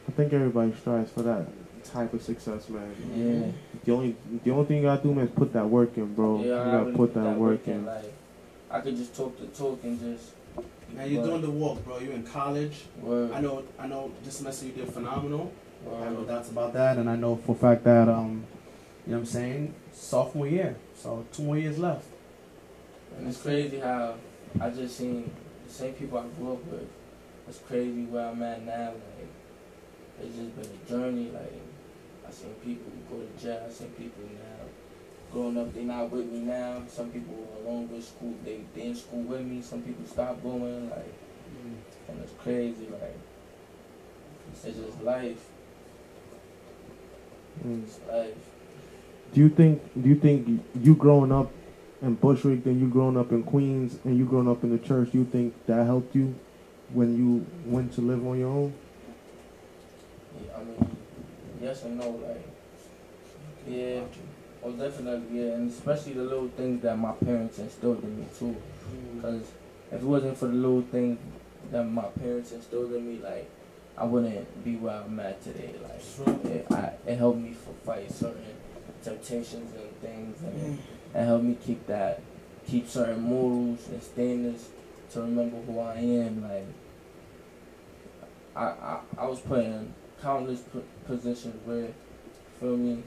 I think everybody strives for that type of success, man. Yeah. The only the only thing you gotta do, man, is put that work in, bro. Yeah, you I gotta really put that, work in. Like, I could just talk the talk and just. Now you're doing the walk, bro. You're in college. Word, I know. I know. This semester you did phenomenal. I have no doubts about About that, and I know for a fact that um, you know what I'm saying, sophomore year, so two more years left. And it's crazy how I just seen the same people I grew up with. It's crazy where I'm at now. Like it's just been a journey. Like I seen people go to jail. I seen people now growing up. They not with me now. Some people were along with school. They they in school with me. Some people stopped going. Like and it's crazy. Like it's just life. Mm. It's life. Do you think do you think you growing up in Bushwick and you growing up in Queens and you growing up in the church, do you think that helped you when you went to live on your own? Yeah, I mean, yes and no. Like yeah. Oh, definitely, yeah, and especially the little things that my parents instilled in me too. Mm. Because if it wasn't for the little things that my parents instilled in me, like I wouldn't be where I'm at today. Like it, I, it helped me for fight certain temptations and things, and it, it helped me keep that, keep certain morals and standards to remember who I am. Like I, I, I was put in countless positions where, feel me,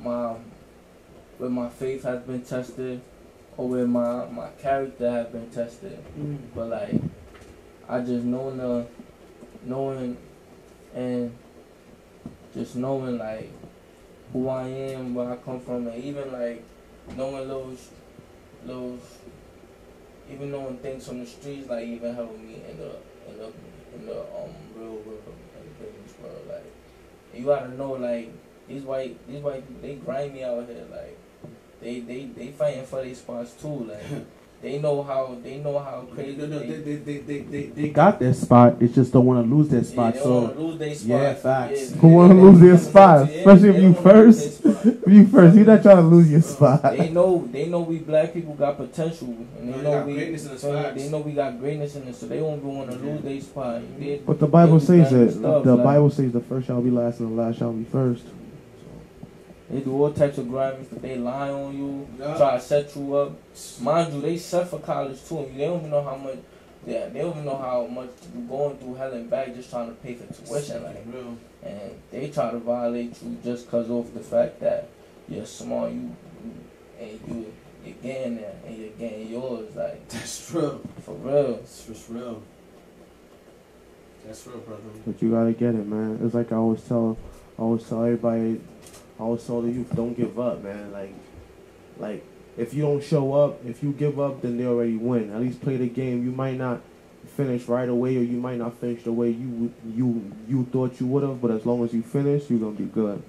my where my faith has been tested or where my, my character has been tested. But like I just knowing the knowing and just knowing like who I am, where I come from and even like knowing those those even knowing things from the streets like even helping me in the in the in the um you gotta know like these white these white people they grimy out here like they they they fighting for their spots too like they know how they know how crazy No, no, they, they, they, they, they, they, They got their spot. They just don't want to lose their yeah, spot. they so wanna lose their spot. yeah, facts. Who wanna lose their spot? Especially if you don't wanna lose first. Their. You first. You're not trying to lose your spot. they know they know we black people got potential and they they know got we greatness in us, so they know we got greatness in us so they don't even want to lose their spot. They- But the Bible says do it. stuff, The like- Bible says the first shall be last and the last shall be first. They do all types of grimy stuff. They lie on you, Yeah. try to set you up. Mind you, they set for college too. They don't even know how much. Yeah, they don't even know how much you're going through hell and back just trying to pay for tuition. Like, Real. and they try to violate you just cause of the fact that you're smart. You, you and you you're getting there and you're getting yours. Like That's real. for real. That's just real. That's real, brother. But you gotta get it, man. It's like I always tell, I always tell everybody, I always tell the youth, don't give up, man. Like, like if you don't show up, if you give up, then they already win. At least play the game. You might not finish right away, or you might not finish the way you you you thought you would have. But as long as you finish, you're gonna be good.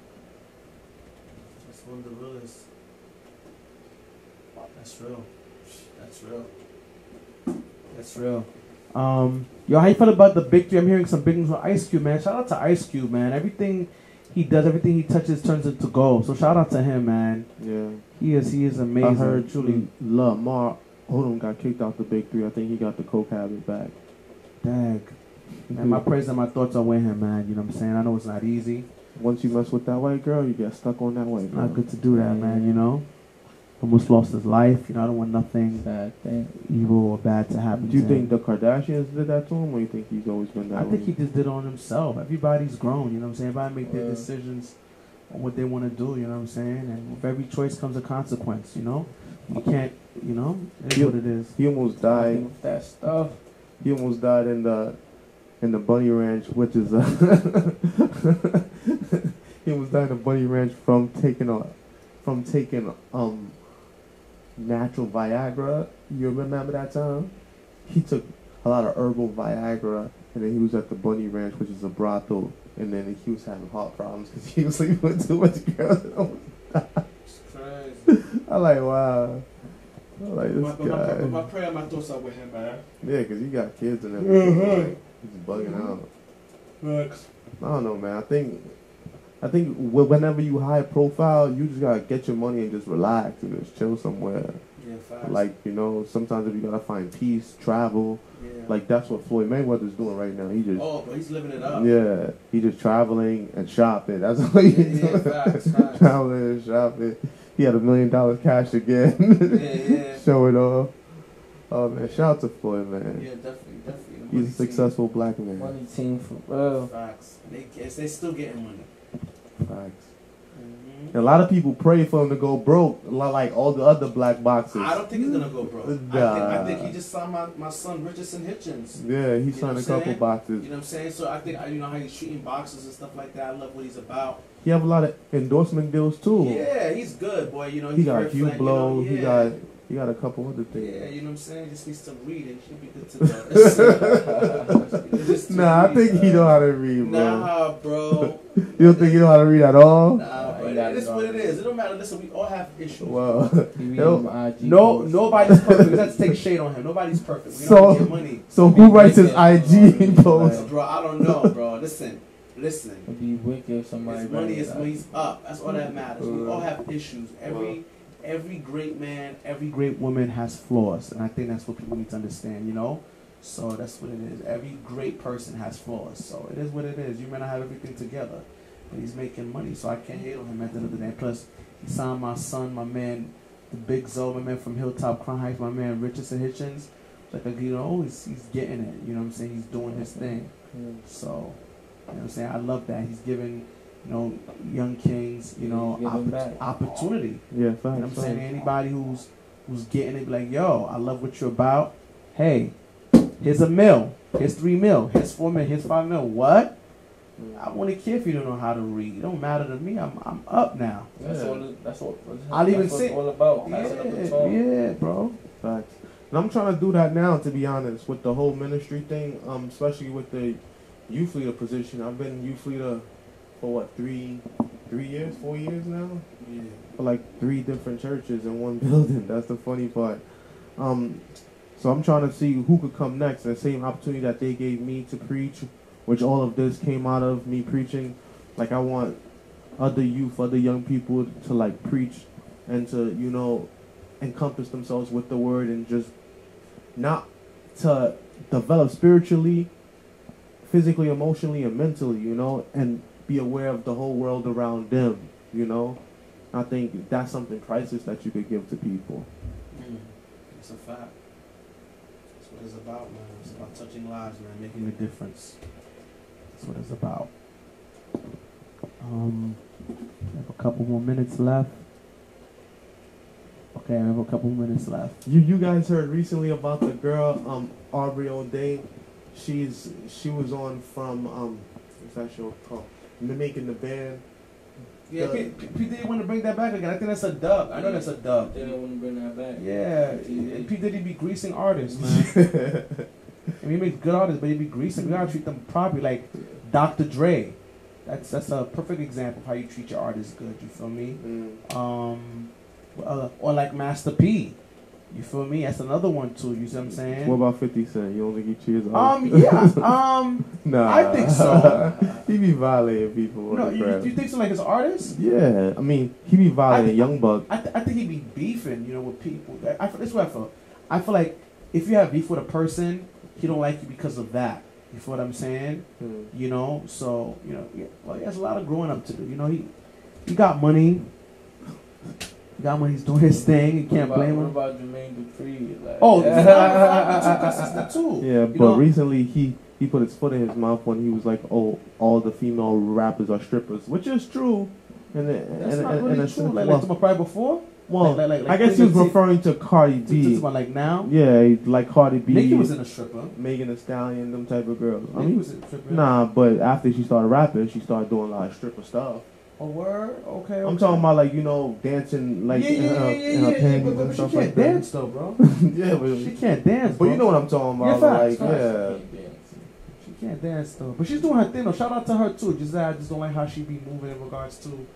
That's one of the realest. That's real. That's real. That's real. Um, yo, how you feel about the big three? I'm hearing some big news from Ice Cube, man. Shout out to Ice Cube, man. Everything he does, everything he touches turns into gold. So shout out to him, man. Yeah. He is he is amazing. I heard truly. Lamar Odom got kicked out the big three. I think he got the coke habit back. Dag. And my praise and my thoughts are with him, man. You know what I'm saying? I know it's not easy. Once you mess with that white girl, you get stuck on that white girl. Not good to do that, man. You know. Almost lost his life. You know, I don't want nothing Sad evil or bad to happen. Do you think him. the Kardashians did that to him, or you think he's always been that I think he just did it on himself. Everybody's grown, you know what I'm saying? Everybody make their Yeah. decisions on what they want to do, you know what I'm saying? And with every choice comes a consequence, you know? You can't, you know? It is You- what it is. He almost died. With that stuff. He almost died in the in the Bunny Ranch, which is uh, he almost died in the Bunny Ranch from taking a from taking um natural Viagra. You remember that time? He took a lot of herbal Viagra, and then he was at the Bunny Ranch, which is a brothel, and then he was having heart problems because he was sleeping with too much girls. It's crazy. I like wow. I like my, this but my, guy. but my prayer, my thoughts are with him, man. Yeah, because he got kids and everything. Mhm. Like, he's bugging out. Facts. I don't know, man. I think, I think wh- whenever you high profile, you just gotta get your money and just relax and just chill somewhere. Yeah. Like you know, sometimes if you gotta find peace, travel. yeah. Like that's what Floyd Mayweather's doing right now. He just, oh, but he's living it up. yeah, he just traveling and shopping. That's all he's Yeah, yeah, doing. facts, facts. traveling and shopping. He had a million dollars cash again. Yeah, yeah. Show it off. Oh man, shout out to Floyd, man. Yeah, definitely, definitely. He's a successful black man. Money team for team. real. Facts. They, they still getting money. Facts. And a lot of people pray for him to go broke, like all the other black boxers. I don't think he's gonna go broke. I, think, I think he just signed my, my son Richardson Hitchens. Yeah, he signed a couple saying? boxes. You know what I'm saying? So I think you know how he's treating boxers and stuff like that. I love what he's about. He have a lot of endorsement deals too. Yeah, he's good, boy. You know He he's got Hublot. You know, He got he got a couple other things. Yeah, you know what I'm saying? Just needs to read and should be good to go. Nah, I think he uh, know how to read, bro. Nah, bro. You don't think he know how to read at all? Nah, bro. He got It is it what it is. It don't matter. Listen, we all have issues. Well, He read Yo, them IG No, nobody's perfect. Let's take shade on him. Nobody's perfect. We So- don't get money. so Be who writes his. IG post? Bro, I don't know, bro. Listen, listen. It'd be wicked if somebody. His money is that. money's up. That's all that matters. We all have issues. Every every great man, every Great woman has flaws, and I think that's what people need to understand, you know? So that's what it is. Every great person has flaws. So it is what it is. You may not have everything together, but he's making money, so I can't hate on him at the end of the day. Plus, he signed my son, my man, the Big Zoe, my man from Hilltop Crown Heights, my man Richardson Hitchens. Like, you know, he's, he's getting it. You know what I'm saying? He's doing his thing. So, you know what I'm saying? I love that. He's giving, you know, young kings, you know, oppor- opportunity. Yeah, You know what I'm saying? Anybody who's who's getting it, like, yo, I love what you're about. Hey, here's a mill. Here's three mil. Here's four mil. Here's five mil. What? I wouldn't care if you don't know how to read. It don't matter to me. I'm I'm up now. That's Yeah. all. That's what. I'll even that's what say- all about. Yeah, yeah, bro. Facts. And I'm trying to do that now, to be honest, with the whole ministry thing, um, especially with the youth leader position. I've been youth leader for what three, three years, four years now. Yeah. For like three different churches in one building. That's the funny part. Um, so I'm trying to see who could come next. The same opportunity that they gave me to preach, which all of this came out of me preaching. Like I want other youth, other young people to like preach and to you know encompass themselves with the word and just not to develop spiritually, physically, emotionally, and mentally, you know, and be aware of the whole world around them, you know. I think that's something priceless that you could give to people. Mm. It's a fact. That's what it's about, man. It's about touching lives, man, making a difference. That's what it's about. Um, we have a couple more minutes left. Okay, I have a couple minutes left. You you guys heard recently about the girl, um, Aubrey O'Day. She's she was on from um, what's that show called? Making the band. Yeah, The- P, P, P Diddy want to bring that back again. I think that's a dub. I know that's a dub. They don't want to bring that back. Yeah, and P Diddy be greasing artists, man. I mean, he makes good artists, but he be greasing. We gotta treat them properly, like Dr. Dre. That's that's a perfect example of how you treat your artist good. You feel me? Mm. Um, uh, or like Master P. You feel me? That's another one too. You see what I'm saying? What about Fifty Cent? You don't think he cheers? um, yeah. Um, nah, I think so. he be violating people. no, you, you think so? Like as an artist? Yeah, I mean, he be violating Young Buck. I, th- I think he'd be beefing, you know, with people. I, I this is what I feel. I feel like if you have beef with a person, he don't like you because of that. You feel what I'm saying? Hmm. You know, so you know, yeah, well, he has a lot of growing up to do. You know, he he got money. He got money. He's doing his thing. You can't about, blame what him. about Jermaine Dupri? Like, Oh, he's not too consistent too. Yeah, You but know? recently he he put his foot in his mouth when he was like, "Oh, all the female rappers are strippers," which is true. And That's and, not and, really and true. Like, well, like, probably before. Well, like, like, like I guess he was referring to Cardi This is B. about like now. Yeah, like Cardi B, Nicki was in a stripper. Megan Thee Stallion, them type of girls. I Nicki mean, was in a stripper. nah, but after she started rapping, she started doing a lot of stripper stuff. A word. Okay. I'm talking about like you know dancing like yeah, in yeah, her, yeah, in her yeah, yeah, panties but, but and she can't dance though, bro. yeah, but, She can't dance, but you know what I'm talking Yeah, about. facts, like facts. yeah, She can't dance though, but she's doing her thing though. Shout out to her too. Just that I just don't like how she be moving in regards to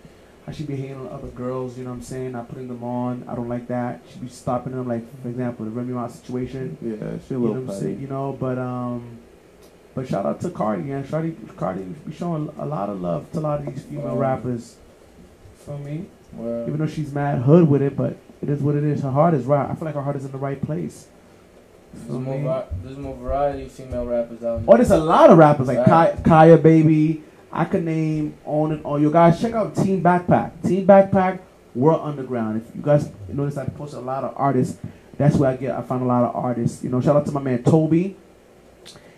how she be hating on other girls. You know what I'm saying? Not putting them on. I don't like that. She be stopping them. Like for example, the Remy Ma situation. yeah, she a You know little what I'm petty. You know, but um, but shout out to Cardi, man. Cardi, Cardi be showing a lot of love to a lot of these female Um, rappers. Feel me? Well, Even though she's mad hood with it, but it is what it is. Her heart is right. I feel like her heart is in the right place. there's more, there's more variety of female rappers out there. Oh, there's a lot of rappers like. Ki- Kaya Baby. I could name on and on. You guys check out Team Backpack. Team Backpack, World Underground. If you guys notice, I post a lot of artists. That's where I get. I find a lot of artists. You know, shout out to my man Toby.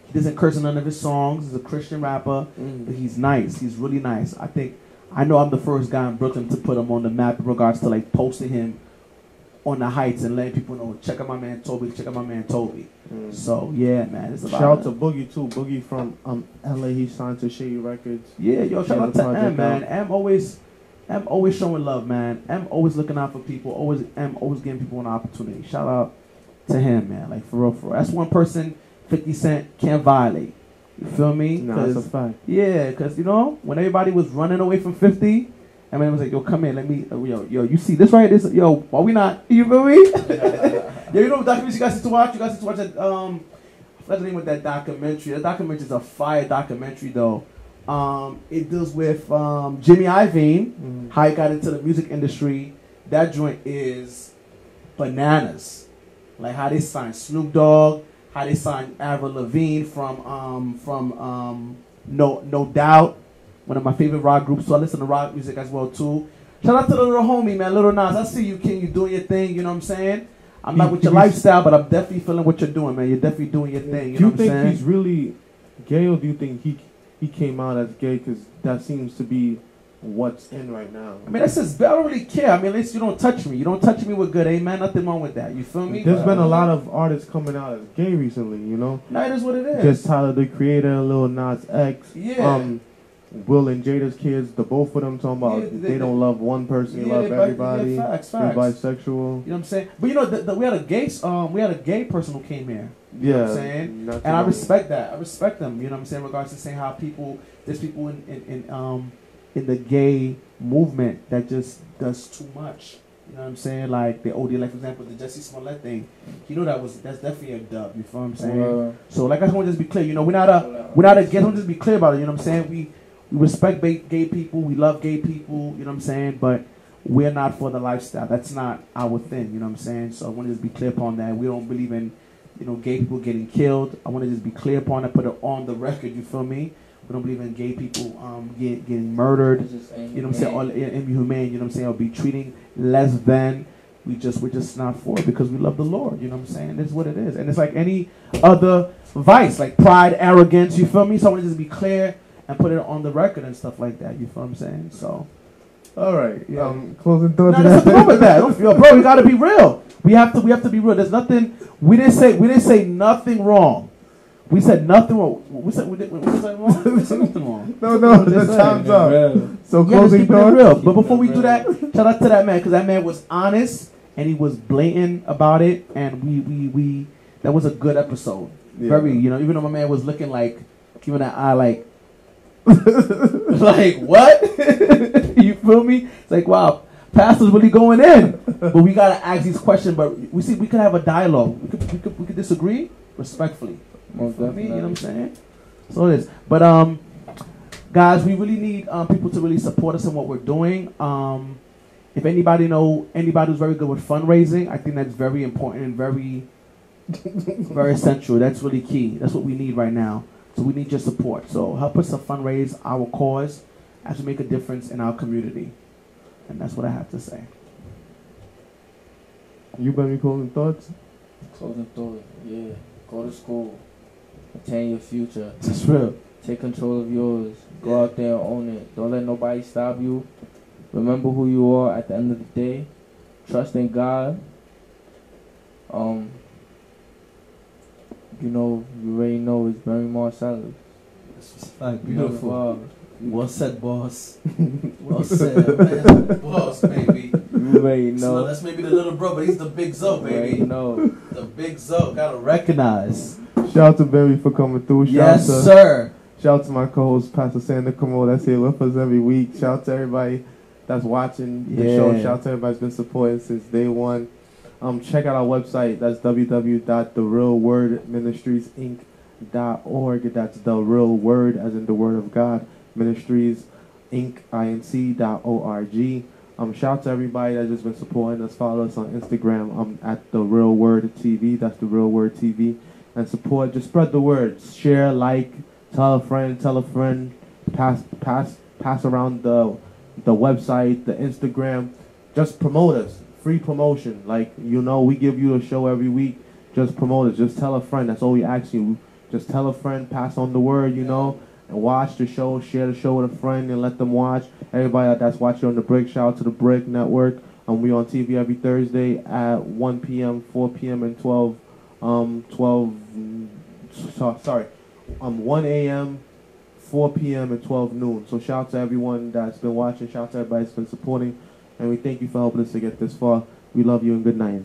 He doesn't curse in none of his songs. He's a Christian rapper. But Mm. he's nice. He's really nice. I think I know I'm the first guy in Brooklyn to put him on the map in regards to like posting him on the heights and letting people know. Check out my man Toby. Check out my man Toby. Mm. So yeah, man, it's a lot. Shout out to Boogie too. Boogie from um LA. He signed to Shady Records. Yeah, yo, shout out to project M, man. out. M always, M always showing love, man. M always looking out for people. Always, M always giving people an opportunity. Shout out to him, man. Like for real, for real. That's one person Fifty Cent can't violate. You feel me? Nah, that's a 'Cause- fact. yeah, cause you know when everybody was running away from Fifty, I mean, it was like, yo, come in, let me, uh, yo, yo, you see this right? This, yo, why we not? You feel me? yeah, you know what documentaries you guys need to watch? You guys need to watch that. Um, what's the name of that documentary? That documentary is a fire documentary, though. Um, it deals with um, Jimmy Iovine, Mm. how he got into the music industry. That joint is bananas. Like how they signed Snoop Dogg, how they signed Avril Lavigne from um, from um, No No Doubt, one of my favorite rock groups. So I listen to rock music as well too. Shout out to the little homie man, Little Nas. I see you, King. You doing your thing. You know what I'm saying? I'm He- not with your lifestyle, but I'm definitely feeling what you're doing, man. You're definitely doing your thing. You do know you what I'm think saying? he's really gay, or do you think he he came out as gay? Because that seems to be what's in right now. I mean, that's just, I don't really care. I mean, at least you don't touch me. You don't touch me with good, amen. Nothing wrong with that. You feel me? There's But- been a lot of artists coming out as gay recently. You know, No, it is what it is. just Tyler the Creator, Lil Nas X, yeah. um, Will and Jada's kids. The both of them talking about Yeah, they, they- don't love one person, they Yeah, love everybody. Yeah, facts, They're facts. bisexual. You know what I'm saying? But you know, the, the, we had a gay, um, we had a gay person who came here, Yeah, know what I'm saying? and I respect that. I respect them. You know what I'm saying? In regards to saying how people, there's people in, in, in um, in the gay movement that just does too much. You know what I'm saying? Like the OD, like for example, the Jussie Smollett thing. You know that was that's definitely a dub. You feel what I'm saying? Well, So like I just want to just be clear. You know, we're not a we're not a. Don't just be clear about it. You know what I'm saying? We we respect gay people. We love gay people. You know what I'm saying? But we're not for the lifestyle. That's not our thing. You know what I'm saying? So I want to just be clear upon that. We don't believe in you know gay people getting killed. I want to just be clear upon it. Put it on the record. You feel me? We don't believe in gay people um get, getting murdered. it's just ain't You know what I'm saying? Or humane. in- inhumane. You know what I'm saying? Or be treating less than. We just we're just not for it because we love the Lord. You know what I'm saying? It's what it is, and it's like any other vice, like pride, arrogance. You feel me? So I want to just be clear and put it on the record and stuff like that. You feel what I'm saying? So All right. Yeah. Um, closing no, thoughts. there's nothing wrong with that. Don't feel, bro. We gotta be real. We have to we have to be real. There's nothing. We didn't say we didn't say nothing wrong. We said nothing wrong. We said we did. We did something wrong. We said nothing wrong. No, no, the time's up. Real. So Yeah, closing keep it thoughts. real. But before we do that, shout out to that man because that man was honest and he was blatant about it, and we we we that was a good episode. Yeah. Very, you know, even though my man was looking like giving that eye like. like what? you feel me? It's like wow, pastor's really going in. But we gotta ask these questions. But we see we could have a dialogue. We could we could, we could disagree respectfully. Most For me, you know what I'm saying? So it is. But um, guys, we really need um, people to really support us in what we're doing. Um, if anybody know anybody who's very good with fundraising, I think that's very important and very, very essential. That's really key. That's what we need right now. So we need your support. So help us to fundraise our cause as we make a difference in our community. And that's what I have to say. You better be closing thoughts. Closing thought. Yeah. Go to school. Attain your future. That's real. Take control of yours. Go out there and own it. Don't let nobody stop you. Remember who you are at the end of the day. Trust in God. Um, you know, you already know it's Barry Marcellus. Like, Beautiful. beautiful. Well said, boss. Well said, man. boss, baby. You already So know. that's maybe the little bro, but he's the big Zo, You already know. The big Zo. Gotta recognize. Shout out to Barry for coming through. Shout Yes, out to, sir. Shout out to my co-host Pastor Sander Cameau that's here with us every week. Shout out to everybody that's watching the show. Shout out to everybody that's been supporting since day one. Um, check out our website. That's www.therealwordministriesinc.org. That's the real word, as in the word of God. Ministries Inc. Inc.org. Um, shout out to everybody that's just been supporting us. Follow us on Instagram. Um, at the Real Word TV. That's the Real Word TV. And support. Just spread the word. Share, like, tell a friend, tell a friend. Pass, pass, pass around the, the website, the Instagram. Just promote us. Free promotion. Like you know, we give you a show every week. Just promote it. Just tell a friend. That's all we ask you. Just tell a friend. Pass on the word. You know and watch the show, share the show with a friend, and let them watch. Everybody that's watching on the BRIC, shout out to the BRIC Network. Um, we on TV every Thursday at 1 p.m., 4 p.m., and 12, um, 12, mm, so, sorry, um, 1 a.m., 4 p.m., and 12 noon. So shout out to everyone that's been watching. Shout out to everybody that's been supporting. And we thank you for helping us to get this far. We love you and good night.